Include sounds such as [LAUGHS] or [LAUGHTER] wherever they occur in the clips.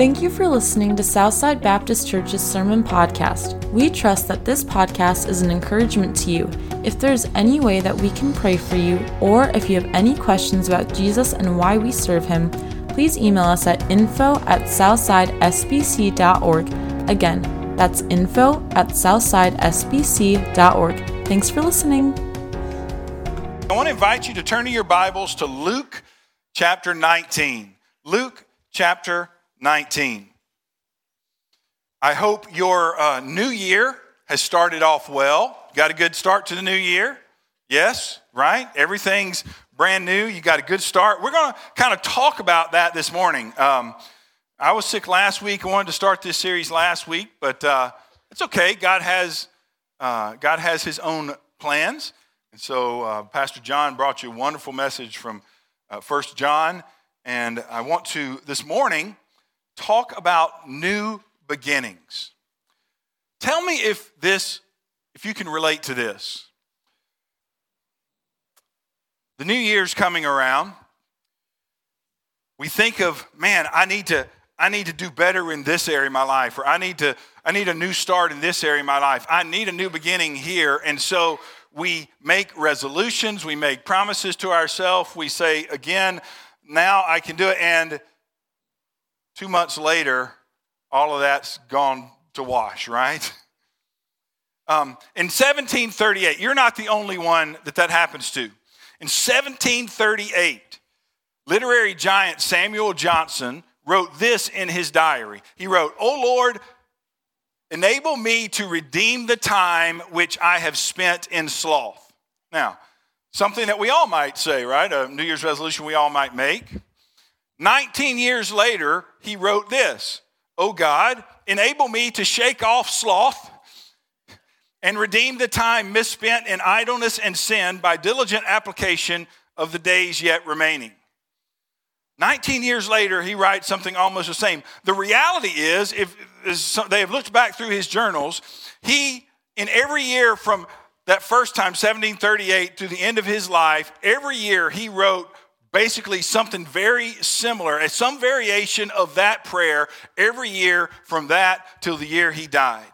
Thank you for listening to Southside Baptist Church's Sermon Podcast. We trust that this podcast is an encouragement to you. If there's any way that we can pray for you, or if you have any questions about Jesus and why we serve him, please email us at info at southsidesbc.org. Again, that's info at southsidesbc.org. Thanks for listening. I want to invite you to turn to your Bibles to Luke chapter 19. Luke chapter 19. I hope your uh, new year has started off well. Got a good start to the new year? Yes, right? Everything's brand new. You got a good start. We're going to kind of talk about that this morning. Um, I was sick last week. I wanted to start this series last week, but uh, it's okay. God has, uh, God has His own plans. And so uh, Pastor John brought you a wonderful message from uh, First John. And I want to, this morning, talk about new beginnings. Tell me if this, if you can relate to this. The new year's coming around. We think of, man, I need to, I need to do better in this area of my life, or I need to, I need a new start in this area of my life. I need a new beginning here. And so we make resolutions, we make promises to ourselves, we say, again, now I can do it. And Two months later, all of that's gone to wash, right? [LAUGHS] Um, in 1738, you're not the only one that that happens to. In 1738, literary giant Samuel Johnson wrote this in his diary. He wrote, Oh Lord, enable me to redeem the time which I have spent in sloth. Now, something that we all might say, right? A New Year's resolution we all might make. 19 years later, he wrote this Oh God, enable me to shake off sloth and redeem the time misspent in idleness and sin by diligent application of the days yet remaining. 19 years later, he writes something almost the same. The reality is, if they have looked back through his journals, he, in every year from that first time, 1738, to the end of his life, every year he wrote basically something very similar, some variation of that prayer every year from that till the year he died.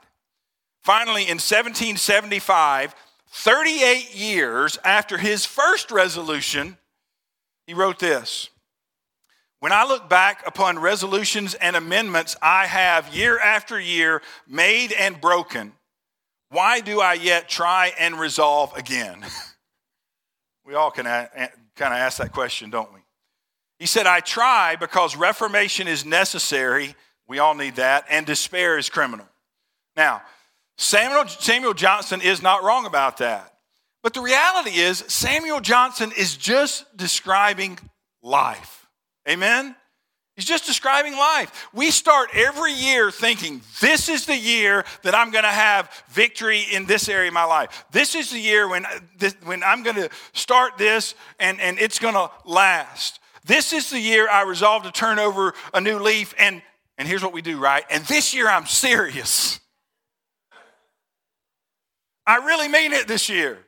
Finally, in 1775, 38 years after his first resolution, he wrote this When I look back upon resolutions and amendments I have year after year made and broken, why do I yet try and resolve again? [LAUGHS] we all can kind of ask that question, don't we? He said, I try because reformation is necessary. We all need that. And despair is criminal. Now, Samuel, Samuel Johnson is not wrong about that. But the reality is, Samuel Johnson is just describing life. Amen? He's just describing life. We start every year thinking, this is the year that I'm going to have victory in this area of my life. This is the year when, this, when I'm going to start this and, and it's going to last. This is the year I resolve to turn over a new leaf. And, and here's what we do, right? And this year I'm serious. I really mean it this year.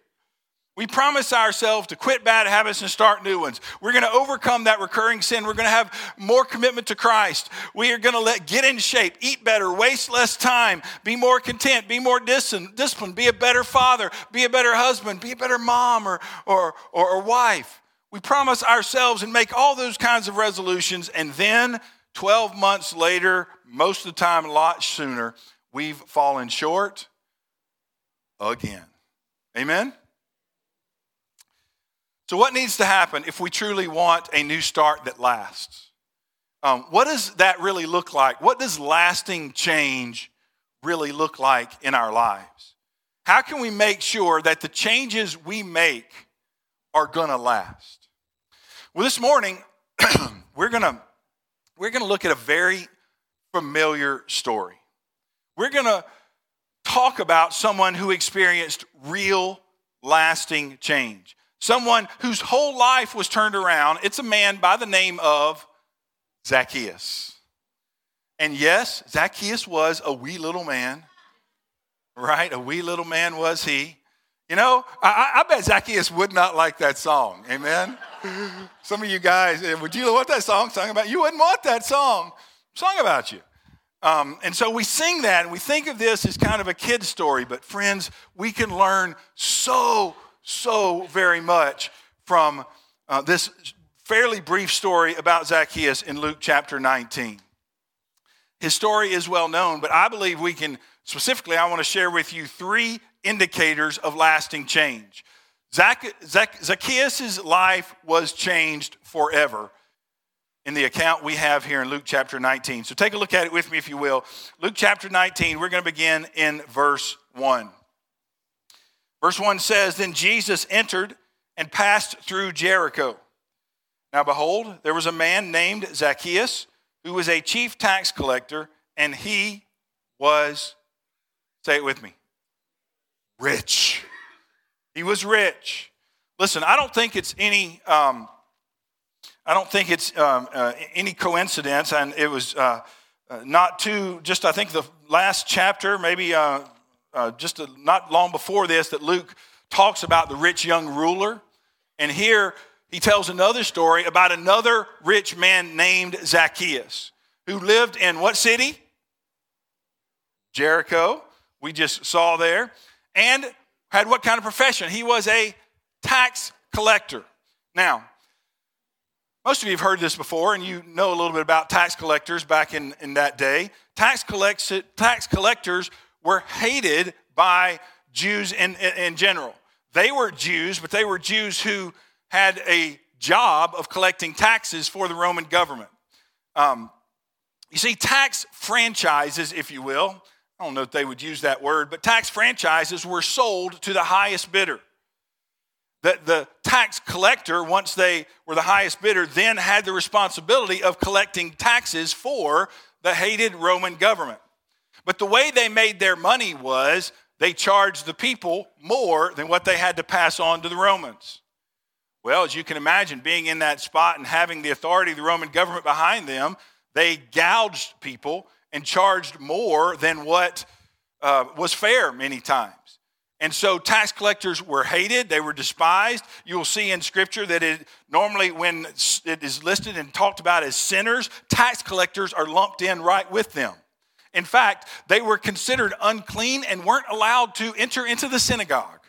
We promise ourselves to quit bad habits and start new ones. We're going to overcome that recurring sin. We're going to have more commitment to Christ. We are going to let get in shape, eat better, waste less time, be more content, be more disciplined, be a better father, be a better husband, be a better mom or, or, or, or wife. We promise ourselves and make all those kinds of resolutions, and then 12 months later, most of the time, a lot sooner, we've fallen short again. Amen? So, what needs to happen if we truly want a new start that lasts? Um, what does that really look like? What does lasting change really look like in our lives? How can we make sure that the changes we make are going to last? Well, this morning, [CLEARS THROAT] we're going to we're going to look at a very familiar story. We're going to talk about someone who experienced real lasting change someone whose whole life was turned around. It's a man by the name of Zacchaeus. And yes, Zacchaeus was a wee little man, right? A wee little man was he. You know, I, I bet Zacchaeus would not like that song. Amen. [LAUGHS] Some of you guys, eh, would you want that song sung about? You wouldn't want that song. sung about you. Um, and so we sing that and we think of this as kind of a kid's story, but friends, we can learn so, so very much from uh, this fairly brief story about Zacchaeus in Luke chapter 19. His story is well known, but I believe we can specifically, I want to share with you three indicators of lasting change. Zac- Zac- Zacchaeus' life was changed forever in the account we have here in Luke chapter 19. So take a look at it with me, if you will. Luke chapter 19, we're going to begin in verse 1. Verse 1 says Then Jesus entered and passed through Jericho. Now behold, there was a man named Zacchaeus who was a chief tax collector, and he was, say it with me, rich. He was rich. Listen, I don't think it's any. Um, I don't think it's um, uh, any coincidence, and it was uh, uh, not too. Just I think the last chapter, maybe uh, just a, not long before this, that Luke talks about the rich young ruler, and here he tells another story about another rich man named Zacchaeus, who lived in what city? Jericho. We just saw there, and had what kind of profession? He was a tax collector. Now, most of you have heard this before, and you know a little bit about tax collectors back in, in that day. Tax, collects, tax collectors were hated by Jews in, in general. They were Jews, but they were Jews who had a job of collecting taxes for the Roman government. Um, you see, tax franchises, if you will, I don't know if they would use that word, but tax franchises were sold to the highest bidder that the tax collector, once they were the highest bidder, then had the responsibility of collecting taxes for the hated Roman government. But the way they made their money was they charged the people more than what they had to pass on to the Romans. Well, as you can imagine, being in that spot and having the authority of the Roman government behind them, they gouged people and charged more than what uh, was fair many times. And so tax collectors were hated, they were despised. You'll see in scripture that it normally when it is listed and talked about as sinners, tax collectors are lumped in right with them. In fact, they were considered unclean and weren't allowed to enter into the synagogue.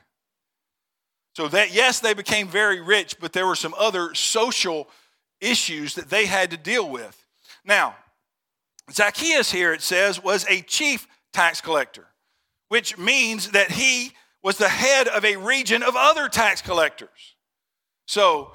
So that yes, they became very rich, but there were some other social issues that they had to deal with. Now, Zacchaeus here it says was a chief tax collector which means that he was the head of a region of other tax collectors. So,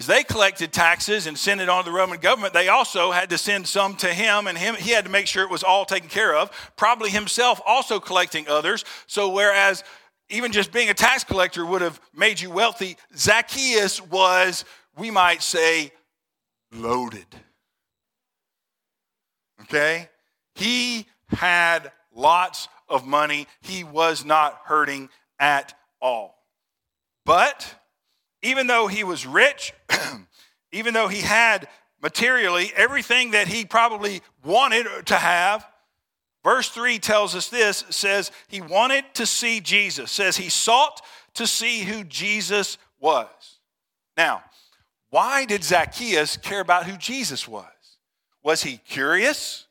as they collected taxes and sent it on to the Roman government, they also had to send some to him, and him, he had to make sure it was all taken care of. Probably himself also collecting others. So, whereas even just being a tax collector would have made you wealthy, Zacchaeus was, we might say, loaded. Okay? He had lots of money. He was not hurting at all. But even though he was rich, [CLEARS THROAT] even though he had materially everything that he probably wanted to have, verse 3 tells us this says he wanted to see Jesus, says he sought to see who Jesus was. Now, why did Zacchaeus care about who Jesus was? Was he curious?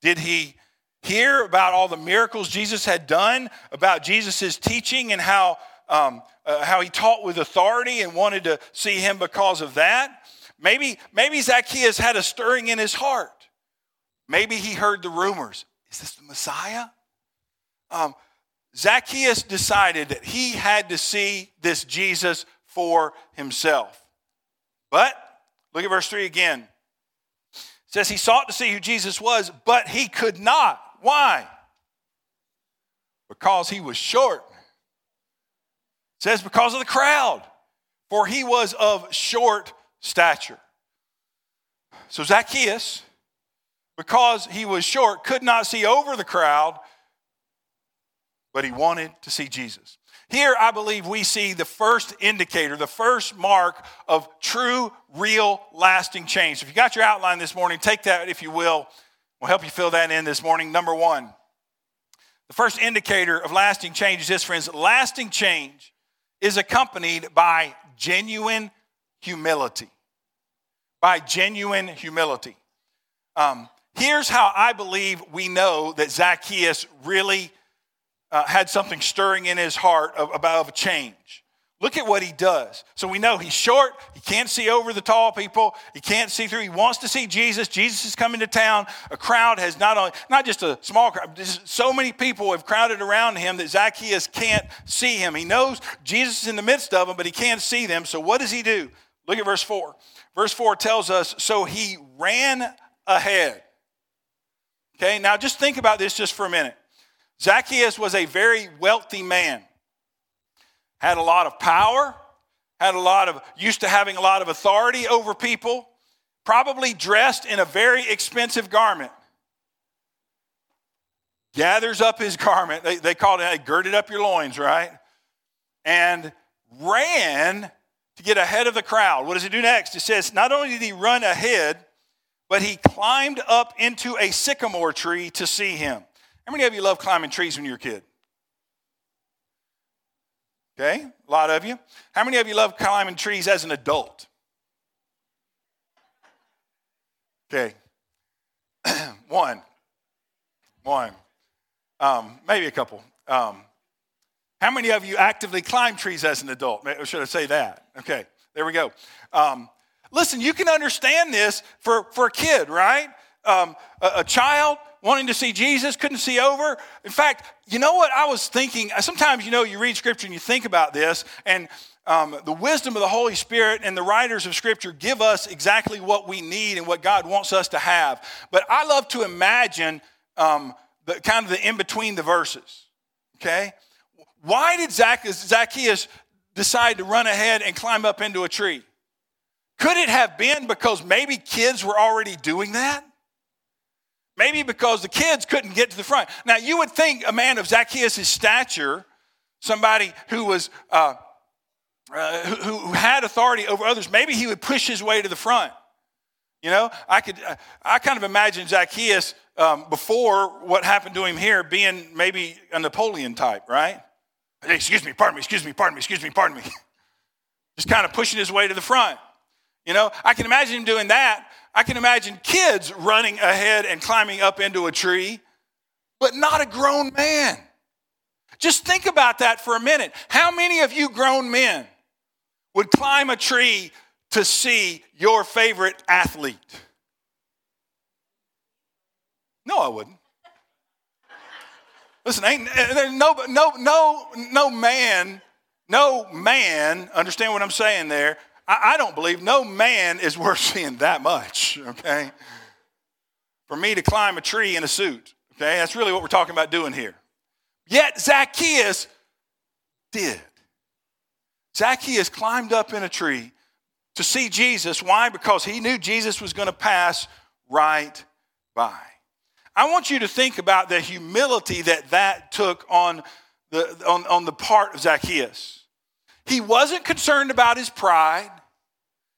Did he hear about all the miracles Jesus had done, about Jesus' teaching and how, um, uh, how he taught with authority and wanted to see him because of that. Maybe, maybe Zacchaeus had a stirring in his heart. Maybe he heard the rumors. Is this the Messiah? Um, Zacchaeus decided that he had to see this Jesus for himself. But look at verse 3 again. It says he sought to see who Jesus was, but he could not. Why? Because he was short. Says because of the crowd, for he was of short stature. So Zacchaeus, because he was short, could not see over the crowd, but he wanted to see Jesus. Here, I believe we see the first indicator, the first mark of true, real, lasting change. If you got your outline this morning, take that, if you will, We'll help you fill that in this morning. Number one, the first indicator of lasting change is this, friends. Lasting change is accompanied by genuine humility. By genuine humility. Um, here's how I believe we know that Zacchaeus really uh, had something stirring in his heart of, about a change. Look at what he does. So we know he's short. He can't see over the tall people. He can't see through. He wants to see Jesus. Jesus is coming to town. A crowd has not only, not just a small crowd, so many people have crowded around him that Zacchaeus can't see him. He knows Jesus is in the midst of them, but he can't see them. So what does he do? Look at verse 4. Verse 4 tells us, so he ran ahead. Okay, now just think about this just for a minute. Zacchaeus was a very wealthy man had a lot of power, had a lot of, used to having a lot of authority over people, probably dressed in a very expensive garment. Gathers up his [LAUGHS] garment, they, they called it, hey, girded up your loins, right? And ran to get ahead of the crowd. What does he do next? It says, not only did he run ahead, but he climbed up into a sycamore tree to see him. How many of you love climbing trees when you were a kid? Okay, a lot of you. How many of you love climbing trees as an adult? Okay, [CLEARS THROAT] one, one, um, maybe a couple. Um, how many of you actively climb trees as an adult? Should I say that? Okay, there we go. Um, listen, you can understand this for, for a kid, right? Um, a, a child wanting to see Jesus, couldn't see over. In fact, you know what I was thinking? Sometimes, you know, you read scripture and you think about this, and um, the wisdom of the Holy Spirit and the writers of Scripture give us exactly what we need and what God wants us to have. But I love to imagine um, the kind of the in between the verses. Okay, why did Zacchaeus decide to run ahead and climb up into a tree? Could it have been because maybe kids were already doing that? Maybe because the kids couldn't get to the front. Now, you would think a man of Zacchaeus' stature, somebody who was uh, uh, who, who, had authority over others, maybe he would push his way to the front. You know, I could, I kind of imagine Zacchaeus um, before what happened to him here being maybe a Napoleon type, right? Hey, excuse me, pardon me, excuse me, pardon me, excuse me, pardon me. [LAUGHS] Just kind of pushing his way to the front. You know, I can imagine him doing that. I can imagine kids running ahead and climbing up into a tree, but not a grown man. Just think about that for a minute. How many of you grown men would climb a tree to see your favorite athlete? No, I wouldn't. Listen, ain't there's no no no no man, no man, understand what I'm saying there, I, I don't believe no man is [LAUGHS] worth seeing that much, okay? For me to climb a tree in a suit, okay? That's really what we're talking about doing here. Yet Zacchaeus did. Zacchaeus climbed up in a tree to see Jesus. Why? Because he knew Jesus was going to pass right by. I want you to think about the humility that that took on the, on, on the part of Zacchaeus. He wasn't concerned about his pride.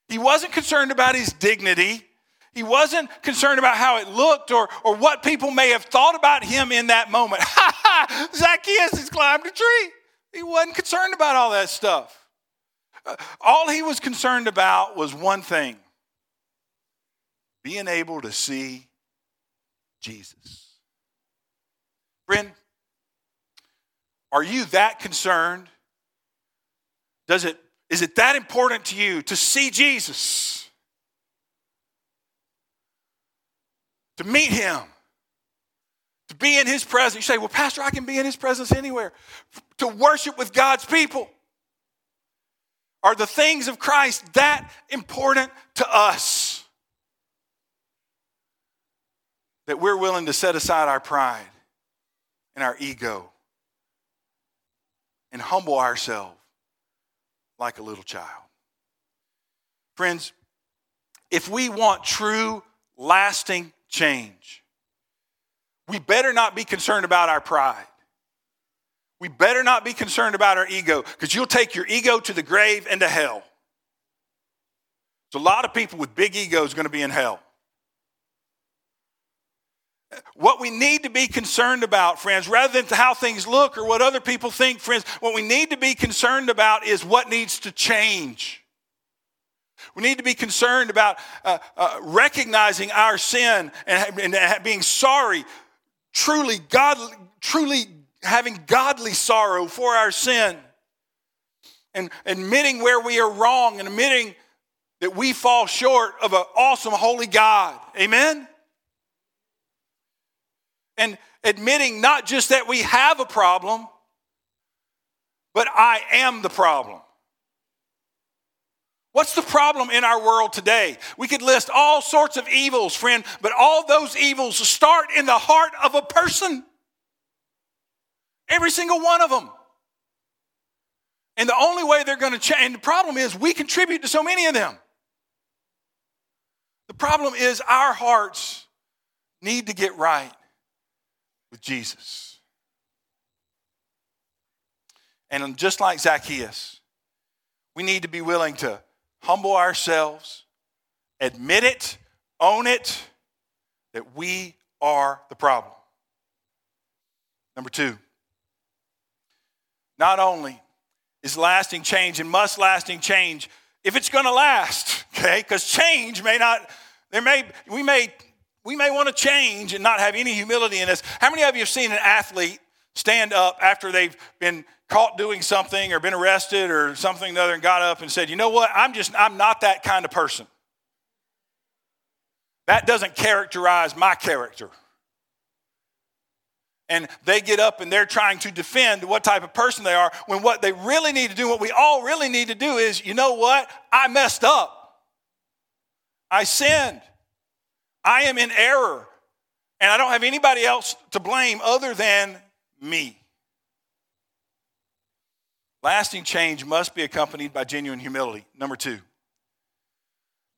He wasn't concerned about his dignity. He wasn't concerned about how it looked or, or what people may have thought about him in that moment. [LAUGHS] Ha ha! Zacchaeus has climbed a tree. He wasn't concerned about all that stuff. Uh, all he was concerned about was one thing being able to see Jesus. Friend, are you that concerned does it, is it that important to you to see Jesus? To meet him? To be in his presence? You say, well, Pastor, I can be in his presence anywhere. To worship with God's people. Are the things of Christ that important to us? That we're willing to set aside our pride and our ego and humble ourselves like a little child. Friends, if we want true, lasting change, we better not be concerned about our pride. We better not be concerned about our ego because you'll take your ego to the grave and to hell. There's a lot of people with big egos going to be in hell. What we need to be concerned about, friends, rather than how things look or what other people think, friends, what we need to be concerned about is what needs to change. We need to be concerned about uh, uh, recognizing our sin and, and being sorry, truly, God, truly having godly sorrow for our sin, and admitting where we are wrong and admitting that we fall short of an awesome, holy God. Amen? And admitting not just that we have a problem, but I am the problem. What's the problem in our world today? We could list all sorts of evils, friend, but all those evils start in the heart of a person. Every single one of them. And the only way they're going to change, and the problem is we contribute to so many of them. The problem is our hearts need to get right with Jesus. And just like Zacchaeus, we need to be willing to humble ourselves, admit it, own it, that we are the problem. Number two, not only is lasting change and must lasting change if it's going to last, [LAUGHS] okay? Because change may not, there may, we may, we may want to change and not have any humility in us. How many of you have seen an athlete stand up after they've been caught doing something or been arrested or something or other and got up and said, you know what, I'm just, I'm not that kind of person. That doesn't characterize my character and they get up and they're trying to defend what type of person they are when what they really need to do, what we all really need to do is, you know what? I messed up. I sinned. I am in error. And I don't have anybody else to blame other than me. Lasting change must be accompanied by genuine humility. Number two.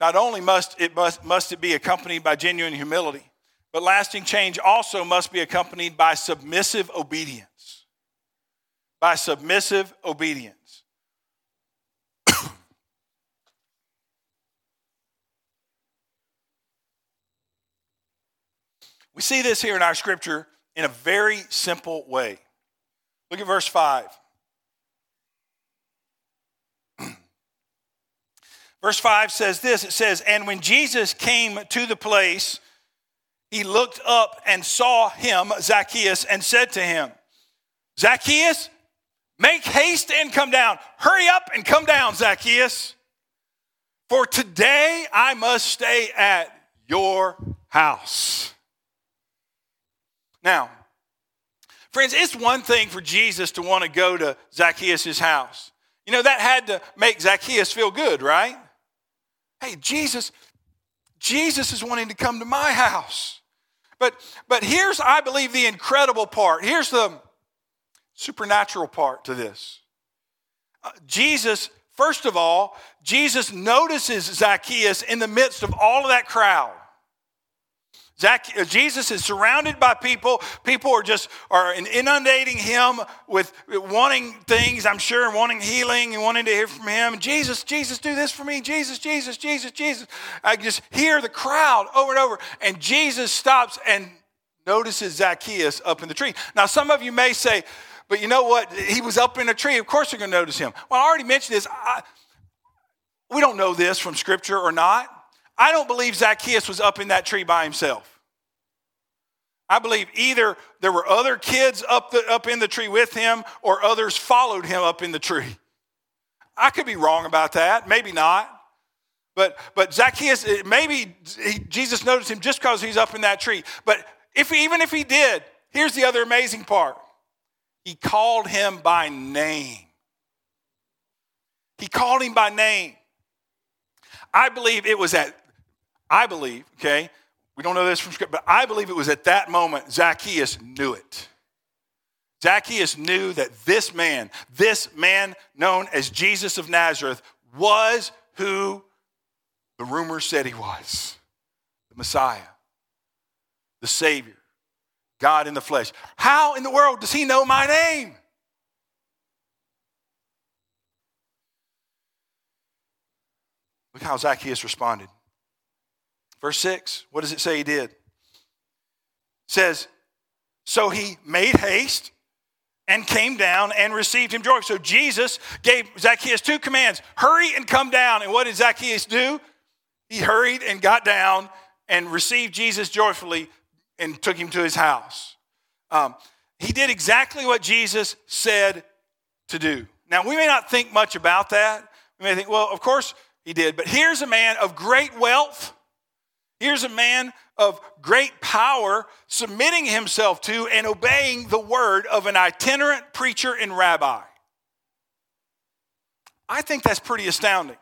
Not only must it must, must it be accompanied by genuine humility, but lasting change also must be accompanied by submissive obedience. By submissive obedience. We see this here in our scripture in a very simple way. Look at verse 5. [CLEARS THROAT] Verse 5 says this it says, And when Jesus came to the place he looked up and saw him, Zacchaeus, and said to him, Zacchaeus, make haste and come down. Hurry up and come down, Zacchaeus. For today I must stay at your house. Now, friends, it's one thing for Jesus to want to go to Zacchaeus' house. You know, that had to make Zacchaeus feel good, right? Hey, Jesus, Jesus is wanting to come to my house. But, but here's, I believe, the incredible part. Here's the supernatural part to this. Uh, Jesus, first of all, Jesus notices Zacchaeus in the midst of all of that crowd. Zac- uh, Jesus is surrounded by people. People are just are inundating him with wanting things, I'm sure, and wanting healing and wanting to hear from him. Jesus, Jesus, do this for me. Jesus, Jesus, Jesus, Jesus. I just hear the crowd over and over. And Jesus stops and notices Zacchaeus up in the tree. Now, some of you may say, but you know what? He was up in a tree. Of course, you're going to notice him. Well, I already mentioned this. I, we don't know this from Scripture or not. I don't believe Zacchaeus was up in that tree by himself. I believe either there were other kids up, the, up in the tree with him or others followed him up in the tree. I could be wrong about that, maybe not. But, but Zacchaeus, eh, maybe he, Jesus noticed him just because he's up in that tree. But if, even if he did, here's the other amazing part he called him by name. He called him by name. I believe it was at I believe, okay, we don't know this from scripture, but I believe it was at that moment Zacchaeus knew it. Zacchaeus knew that this man, this man known as Jesus of Nazareth, was who the rumor said he was the Messiah, the Savior, God in the flesh. How in the world does he know my name? Look how Zacchaeus responded. Verse 6, what does it say he did? It says, So he made haste and came down and received him joy. So Jesus gave Zacchaeus two commands hurry and come down. And what did Zacchaeus do? He hurried and got down and received Jesus joyfully and took him to his house. Um, he did exactly what Jesus said to do. Now, we may not think much about that. We may think, well, of course he did. But here's a man of great wealth. Here's a man of great power submitting himself to and obeying the word of an itinerant preacher and rabbi. I think that's pretty astounding.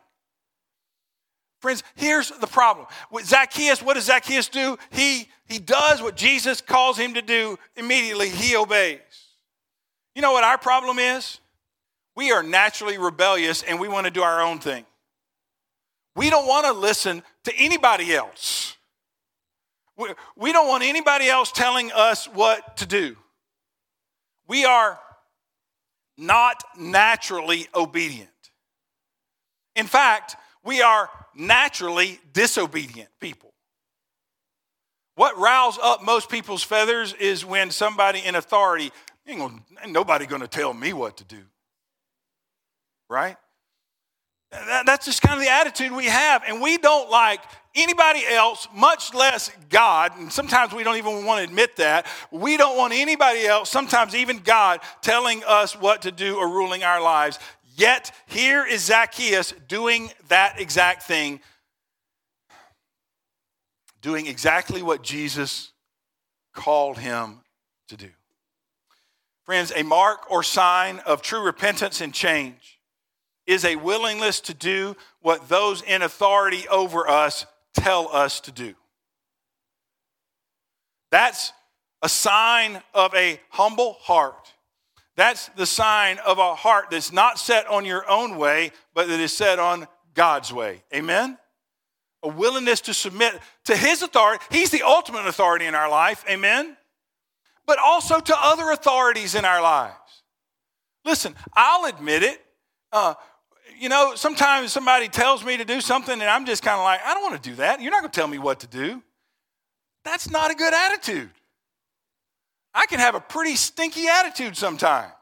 Friends, here's the problem. With Zacchaeus, what does Zacchaeus do? He, he does what Jesus calls him to do immediately, he obeys. You know what our problem is? We are naturally rebellious and we want to do our own thing. We don't want to listen to anybody else. We, we don't want anybody else telling us what to do. We are not naturally obedient. In fact, we are naturally disobedient people. What riles up most people's feathers is when somebody in authority, ain't, gonna, ain't nobody to tell me what to do. Right? That's just kind of the attitude we have. And we don't like anybody else, much less God. And sometimes we don't even want to admit that. We don't want anybody else, sometimes even God, telling us what to do or ruling our lives. Yet here is Zacchaeus doing that exact thing, doing exactly what Jesus called him to do. Friends, a mark or sign of true repentance and change is a willingness to do what those in authority over us tell us to do. That's a sign of a humble heart that's the sign of a heart that's not set on your own way, but that is set on God's way. Amen? A willingness to submit to His authority. He's the ultimate authority in our life. Amen? But also to other authorities in our lives. Listen, I'll admit it. Uh, you know, sometimes somebody tells me to do something and I'm just kind of like, I don't want to do that. You're not going to tell me what to do. That's not a good attitude. I can have a pretty stinky attitude sometimes.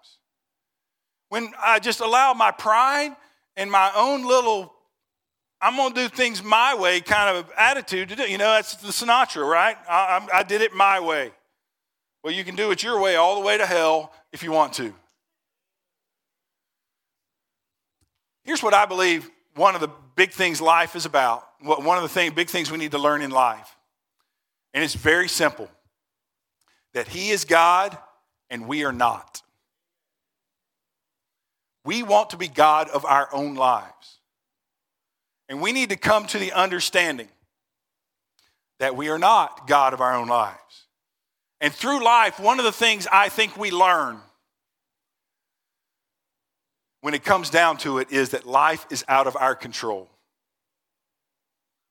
When I just allow my pride and my own little, I'm going to do things my way kind of attitude to do. You know, that's the Sinatra, right? I, I did it my way. Well, you can do it your way all the way to hell if you want to. Here's what I believe one of the big things life is about. One of the thing, big things we need to learn in life. And it's very simple that He is God and we are not. We want to be God of our own lives. And we need to come to the understanding that we are not God of our own lives. And through life, one of the things I think we learn when it comes down to it is that life is out of our control.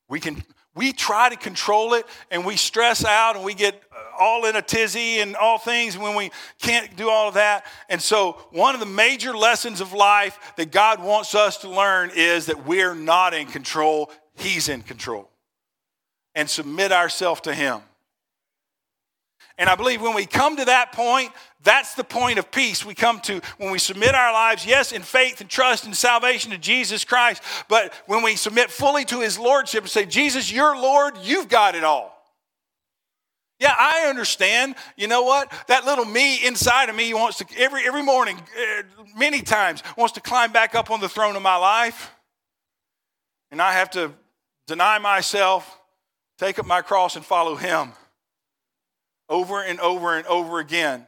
We can, we try to control it and we stress out and we get all in a tizzy and all things when we can't do all of that. And so, one of the major lessons of life that God wants us to learn is that we're not in control, He's in control. And submit ourselves to Him. And I believe when we come to that point, that's the point of peace we come to when we submit our lives, yes, in faith and trust and salvation to Jesus Christ, but when we submit fully to his lordship and say, Jesus, you're Lord, you've got it all. Yeah, I understand. You know what? That little me inside of me wants to, every, every morning, uh, many times, wants to climb back up on the throne of my life. And I have to deny myself, take up my cross, and follow him over and over and over again.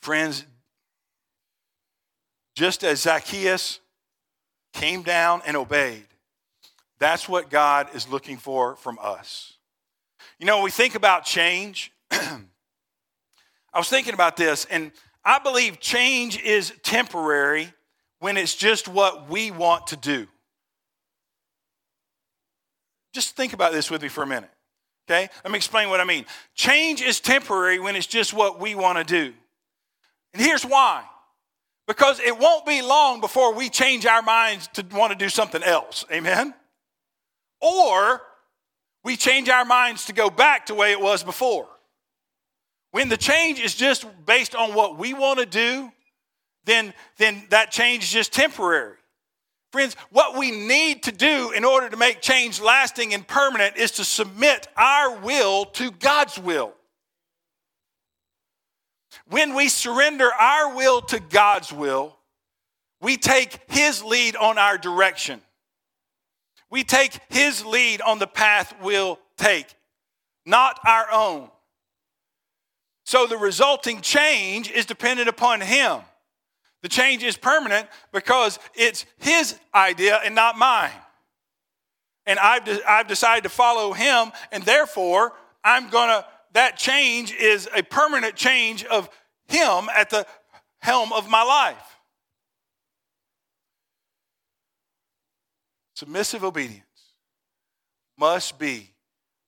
Friends, just as Zacchaeus came down and obeyed, that's what God is looking for from us. You know, when we think about change, [CLEARS THROAT] I was thinking about this, and I believe change is temporary when it's just what we want to do. Just think about this with me for a minute. Okay? Let me explain what I mean. Change is temporary when it's just what we want to do. And here's why. Because it won't be long before we change our minds to want to do something else. Amen? Or we change our minds to go back to the way it was before. When the change is just based on what we want to do, then, then that change is just temporary. Friends, what we need to do in order to make change lasting and permanent is to submit our will to God's will. When we surrender our will to God's will, we take His lead on our direction. We take His lead on the path we'll take, not our own. So the resulting change is dependent upon Him. The change is permanent because it's His idea and not mine. And I've, de- I've decided to follow Him, and therefore, I'm going to, that change is a permanent change of Him at the helm of my life. Submissive obedience must be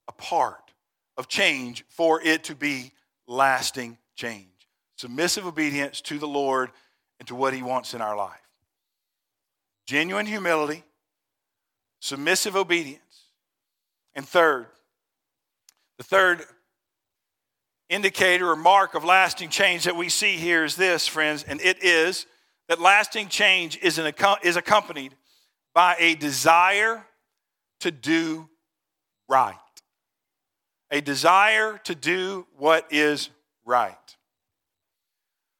a part of change for it to be lasting change. Submissive obedience to the Lord and to what He wants in our life. Genuine humility, submissive obedience. And third, the third indicator or mark of lasting change that we see here is this, friends, and it is that lasting change is, an, is accompanied by a desire to do right. A desire to do what is right.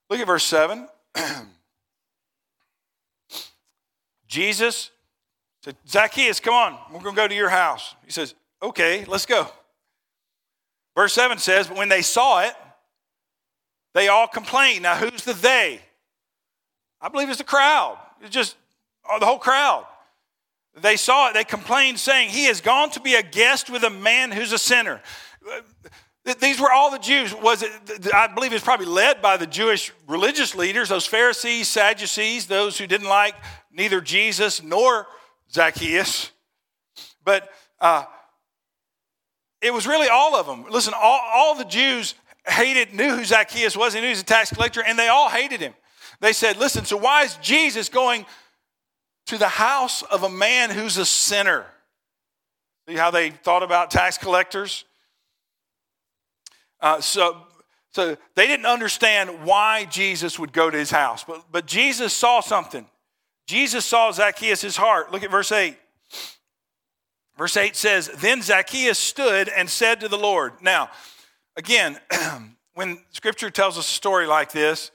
Look at verse 7. [CLEARS THROAT] Jesus said, Zacchaeus, come on, we're going to go to your house. He says, Okay, let's go. Verse 7 says, But when they saw it, they all complained. Now, who's the they? I believe it's the crowd. It's just oh, the whole crowd. They saw it, they complained, saying, He has gone to be a guest with a man who's a sinner. These were all the Jews. Was it? I believe it's probably led by the Jewish religious leaders, those Pharisees, Sadducees, those who didn't like neither Jesus nor Zacchaeus. But uh, it was really all of them. Listen, all, all the Jews hated, knew who Zacchaeus was, they knew he was a tax collector, and they all hated him. They said, "Listen, so why is Jesus going to the house of a man who's a sinner?" See how they thought about tax collectors? Uh, so, so they didn't understand why Jesus would go to his house. But, but Jesus saw something. Jesus saw Zacchaeus' heart. Look at verse 8. Verse 8 says, Then Zacchaeus stood and said to the Lord. Now, again, [CLEARS THROAT] when scripture tells us a story like this,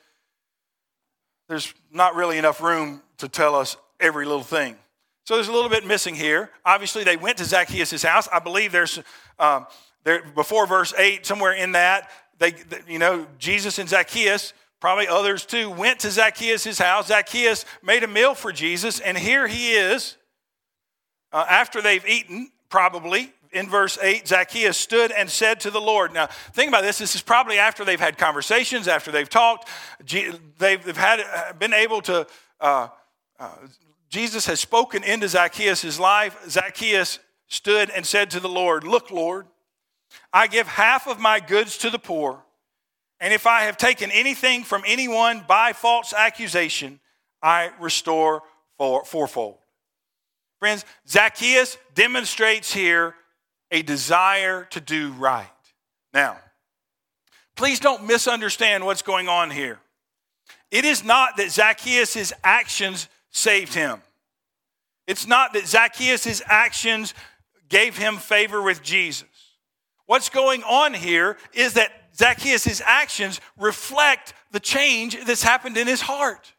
there's not really enough room to tell us every little thing. So there's a little bit missing here. Obviously, they went to Zacchaeus' house. I believe there's um, there, before verse 8, somewhere in that, they, you know, Jesus and Zacchaeus, probably others too, went to Zacchaeus' house. Zacchaeus made a meal for Jesus, and here he is. Uh, after they've eaten, probably, in verse 8, Zacchaeus stood and said to the Lord. Now, think about this. This is probably after they've had conversations, after they've talked. They've, had, uh, been able to, uh, uh, Jesus has spoken into Zacchaeus' life. Zacchaeus stood and said to the Lord, Look, Lord, I give half of my goods to the poor, and if I have taken anything from anyone by false accusation, I restore fourfold. Friends, Zacchaeus demonstrates here a desire to do right. Now, please don't misunderstand what's going on here. It is not that Zacchaeus' actions saved him. It's not that Zacchaeus' actions gave him favor with Jesus. What's going on here is that Zacchaeus' actions reflect the change that's happened in his heart.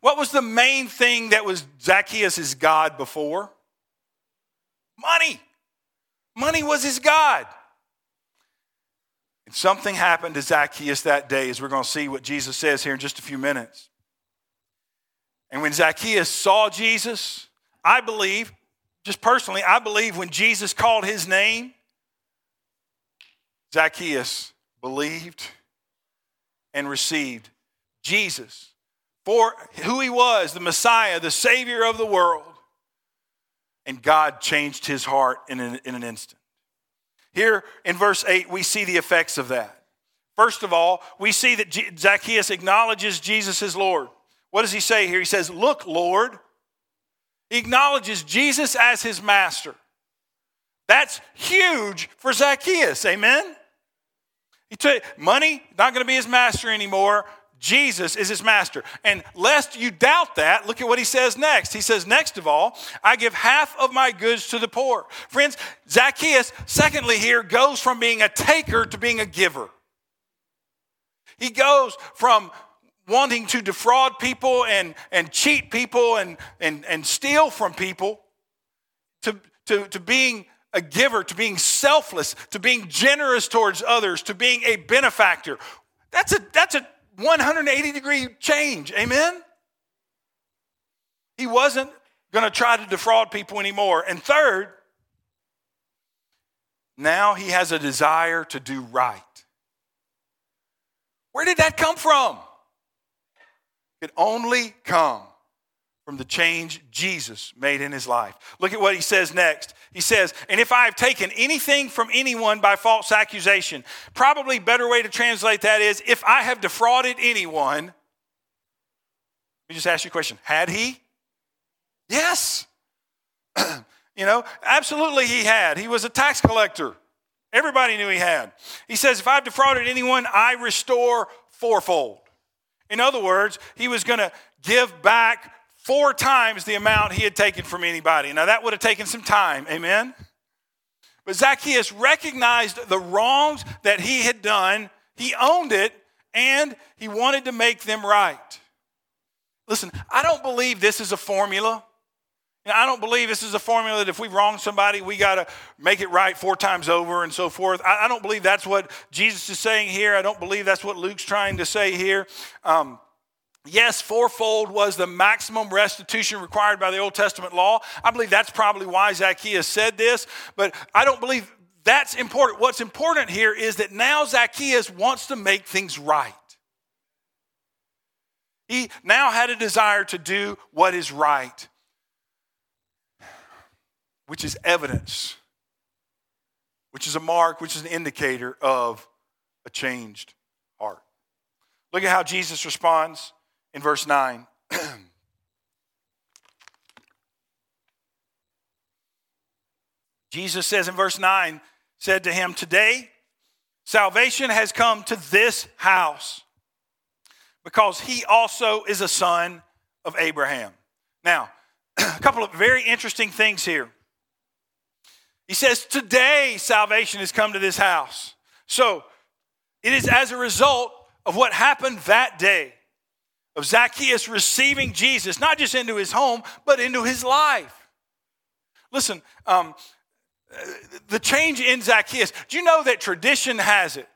What was the main thing that was Zacchaeus' God before? Money. Money was his God. And something happened to Zacchaeus that day, as we're going to see what Jesus says here in just a few minutes. And when Zacchaeus saw Jesus, I believe, just personally, I believe when Jesus called his name, Zacchaeus believed and received Jesus for who he was, the Messiah, the Savior of the world. And God changed his heart in an, in an instant. Here in verse 8, we see the effects of that. First of all, we see that Zacchaeus acknowledges Jesus as Lord. What does he say here? He says, Look, Lord. He acknowledges Jesus as his master. That's huge for Zacchaeus. Amen? He took money, not going to be his master anymore. Jesus is his master. And lest you doubt that, look at what he says next. He says, Next of all, I give half of my goods to the poor. Friends, Zacchaeus, secondly, here goes from being a taker to being a giver. He goes from wanting to defraud people and, and cheat people and, and, and steal from people to, to, to being a giver, to being selfless, to being generous towards others, to being a benefactor. That's a, that's a 180 degree change. Amen? He wasn't going to try to defraud people anymore. And third, now he has a desire to do right. Where did that come from? It only come from the change Jesus made in his life. Look at what he says next. He says, And if I have taken anything from anyone by false accusation, probably better way to translate that is, if I have defrauded anyone, let me just ask you a question. Had he? Yes. [CLEARS THROAT] you know, absolutely he had. He was a tax collector. Everybody knew he had. He says, If I've defrauded anyone, I restore fourfold. In other words, he was going to give back four times the amount he had taken from anybody. Now, that would have taken some time, amen? But Zacchaeus recognized the wrongs that he had done, he owned it, and he wanted to make them right. Listen, I don't believe this is a formula. I don't believe this is a formula that if we wrong somebody, we got to make it right four times over and so forth. I, I, don't believe that's what Jesus is saying here. I don't believe that's what Luke's trying to say here. Um, Yes, fourfold was the maximum restitution required by the Old Testament law. I believe that's probably why Zacchaeus said this, but I don't believe that's important. What's important here is that now Zacchaeus wants to make things right. He now had a desire to do what is right, which is evidence, which is a mark, which is an indicator of a changed heart. Look at how Jesus responds in verse 9. [CLEARS THROAT] Jesus says in verse 9, said to him, Today salvation has come to this house because he also is a son of Abraham. Now, [CLEARS THROAT] a couple of very interesting things here. He says, Today salvation has come to this house. So it is as a result of what happened that day of Zacchaeus receiving Jesus, not just into his home, but into his life. Listen, um, the change in Zacchaeus, do you know that tradition has it?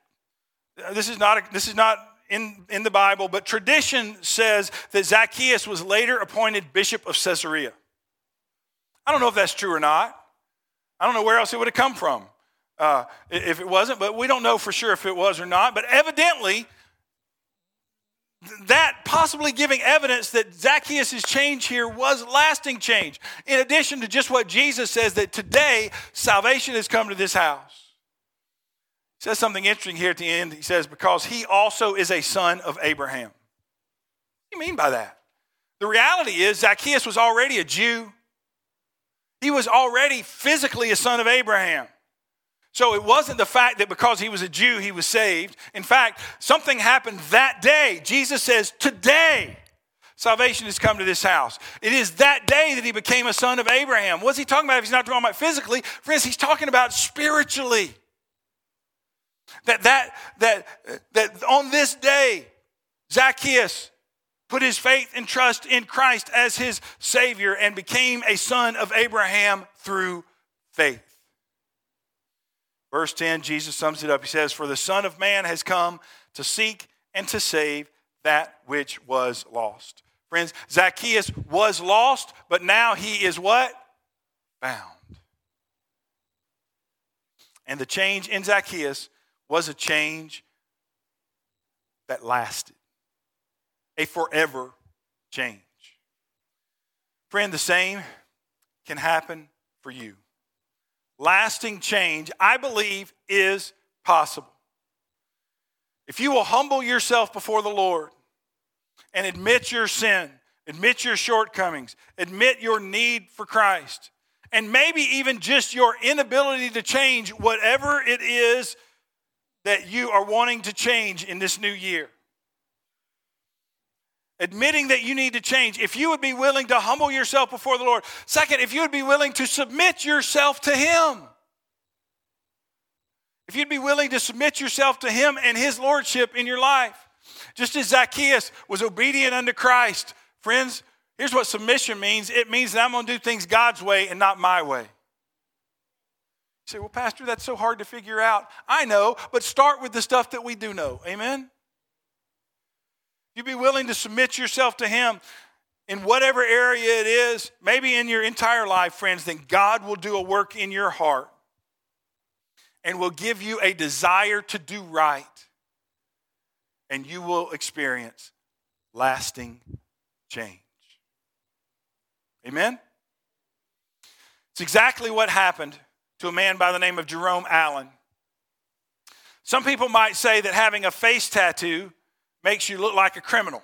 This is not, a, this is not in, in the Bible, but tradition says that Zacchaeus was later appointed bishop of Caesarea. I don't know if that's true or not. I don't know where else it would have come from uh, if it wasn't, but we don't know for sure if it was or not. But evidently, that possibly giving evidence that Zacchaeus' change here was lasting change. In addition to just what Jesus says, that today salvation has come to this house. He says something interesting here at the end. He says, because he also is a son of Abraham. What do you mean by that? The reality is, Zacchaeus was already a Jew, he was already physically a son of Abraham. So it wasn't the fact that because he was a Jew, he was saved. In fact, something happened that day. Jesus says, Today, salvation has come to this house. It is that day that he became a son of Abraham. What's he talking about if he's not talking about physically? Friends, he's talking about spiritually. That, that, that, that on this day, Zacchaeus put his faith and trust in Christ as his Savior and became a son of Abraham through faith. Verse 10, Jesus sums it up. He says, For the Son of Man has come to seek and to save that which was lost. Friends, Zacchaeus was lost, but now he is what? Found. And the change in Zacchaeus was a change that lasted, a forever change. Friend, the same can happen for you lasting change, I believe, is possible. If you will humble yourself before the Lord and admit your sin, admit your shortcomings, admit your need for Christ, and maybe even just your inability to change whatever it is that you are wanting to change in this new year. Admitting that you need to change. If you would be willing to humble yourself before the Lord. Second, if you would be willing to submit yourself to Him. If you'd be willing to submit yourself to Him and His Lordship in your life. Just as Zacchaeus was obedient unto Christ. Friends, here's what submission means it means that I'm going to do things God's way and not my way. You say, well, Pastor, that's so hard to figure out. I know, but start with the stuff that we do know. Amen? You be willing to submit yourself to Him in whatever area it is, maybe in your entire life, friends, then God will do a work in your heart and will give you a desire to do right. And you will experience lasting change. Amen? It's exactly what happened to a man by the name of Jerome Allen. Some people might say that having a face tattoo makes you look like a criminal.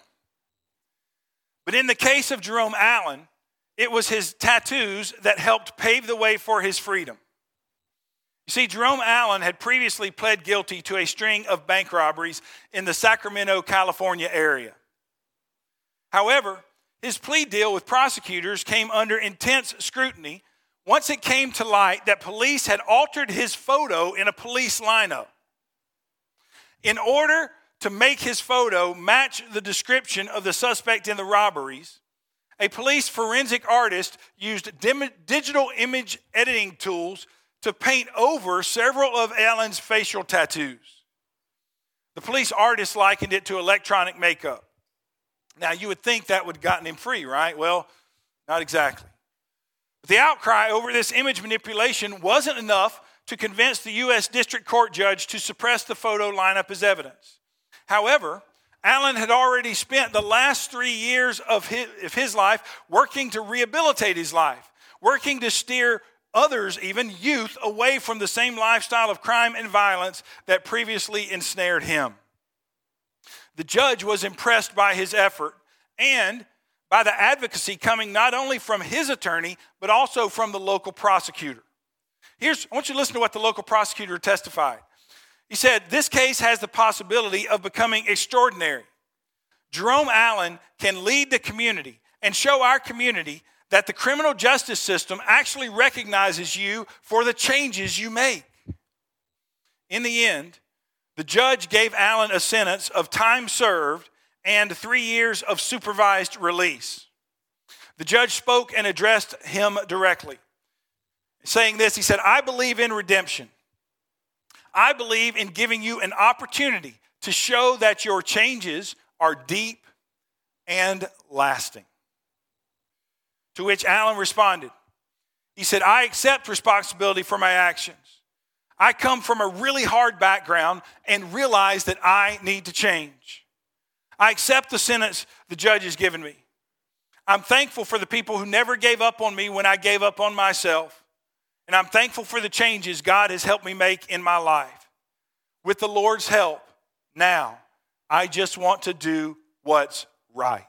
But in the case of Jerome Allen, it was his tattoos that helped pave the way for his freedom. You see, Jerome Allen had previously pled guilty to a string of bank robberies in the Sacramento, California area. However, his plea deal with prosecutors came under intense scrutiny once it came to light that police had altered his photo in a police lineup. In order to make his photo match the description of the suspect in the robberies, a police forensic artist used digital image editing tools to paint over several of Allen's facial tattoos. The police artist likened it to electronic makeup. Now, you would think that would have gotten him free, right? Well, not exactly. The outcry over this image manipulation wasn't enough to convince the U.S. District Court judge to suppress the photo lineup as evidence. However, Allen had already spent the last three years of his, of his life working to rehabilitate his life, working to steer others, even youth, away from the same lifestyle of crime and violence that previously ensnared him. The judge was impressed by his effort and by the advocacy coming not only from his attorney, but also from the local prosecutor. Here's, I want you to listen to what the local prosecutor testified. He said, This case has the possibility of becoming extraordinary. Jerome Allen can lead the community and show our community that the criminal justice system actually recognizes you for the changes you make. In the end, the judge gave Allen a sentence of time served and three years of supervised release. The judge spoke and addressed him directly, saying this He said, I believe in redemption. I believe in giving you an opportunity to show that your changes are deep and lasting. To which Allen responded, He said, I accept responsibility for my actions. I come from a really hard background and realize that I need to change. I accept the sentence the judge has given me. I'm thankful for the people who never gave up on me when I gave up on myself. And I'm thankful for the changes God has helped me make in my life. With the Lord's help, now I just want to do what's right.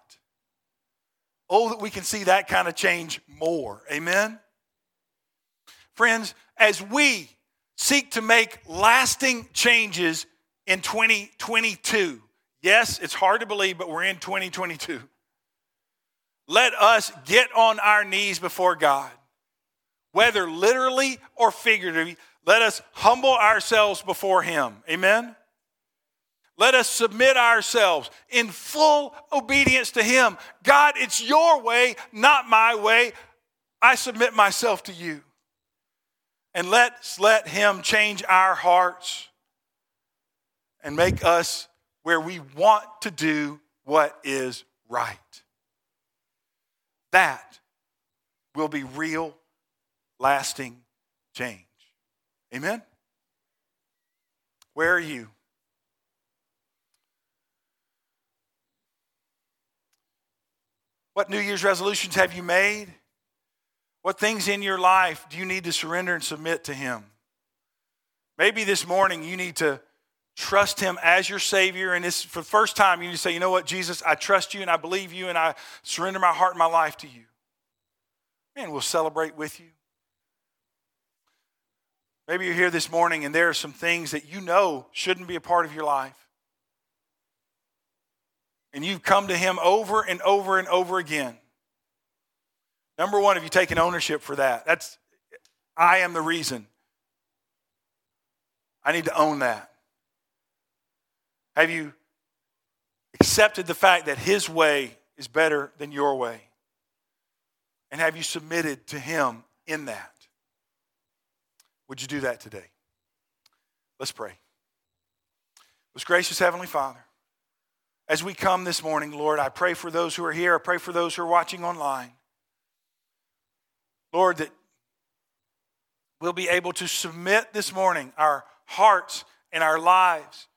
Oh, that we can see that kind of change more. Amen? Friends, as we seek to make lasting changes in 2022, Yes, it's hard to believe, but we're in 2022. Let us get on our knees before God, whether literally or figuratively. Let us humble ourselves before Him. Amen? Let us submit ourselves in full obedience to Him. God, it's your way, not my way. I submit myself to you. And let's let Him change our hearts and make us where we want to do what is right. That will be real, lasting change. Amen? Where are you? What New Year's resolutions have you made? What things in your life do you need to surrender and submit to Him? Maybe this morning you need to trust him as your savior and it's for the first time you need to say you know what jesus i trust you and i believe you and i surrender my heart and my life to you man we'll celebrate with you Maybe you're here this morning and there are some things that you know shouldn't be a part of your life. And you've come to Him over and over and over again. Number one, have you taken ownership for that? That's, I am the reason. I need to own that. Have you accepted the fact that His way is better than your way? And have you submitted to Him in that? Would you do that today? Let's pray. Most gracious Heavenly Father, as we come this morning, Lord, I pray for those who are here. I pray for those who are watching online. Lord, that we'll be able to submit this morning our hearts and our lives,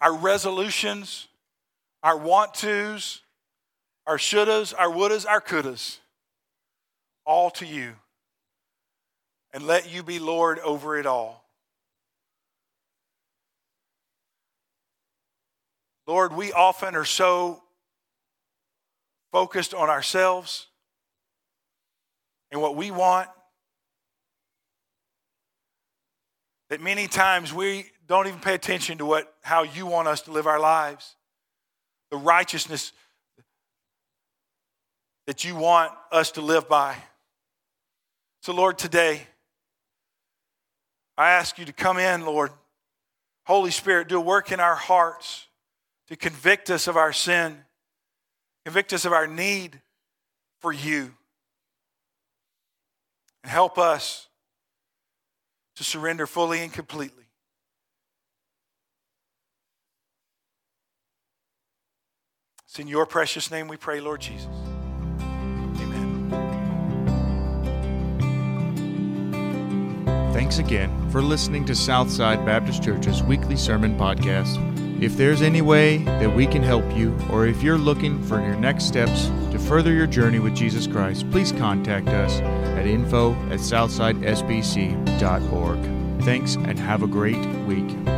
our resolutions, our want tos, our shouldas, our wouldas, our couldas, all to you and let you be Lord over it all. Lord, we often are so focused on ourselves and what we want that many times we don't even pay attention to what how you want us to live our lives the righteousness that you want us to live by so lord today I ask you to come in, Lord. Holy Spirit, do a work in our hearts to convict us of our sin, convict us of our need for you, and help us to surrender fully and completely. It's in your precious name we pray, Lord Jesus. Thanks again for listening to Southside Baptist Church's weekly sermon podcast. If there's any way that we can help you, or if you're looking for your next steps to further your journey with Jesus Christ, please contact us at info at southsidesbc.org. Thanks and have a great week.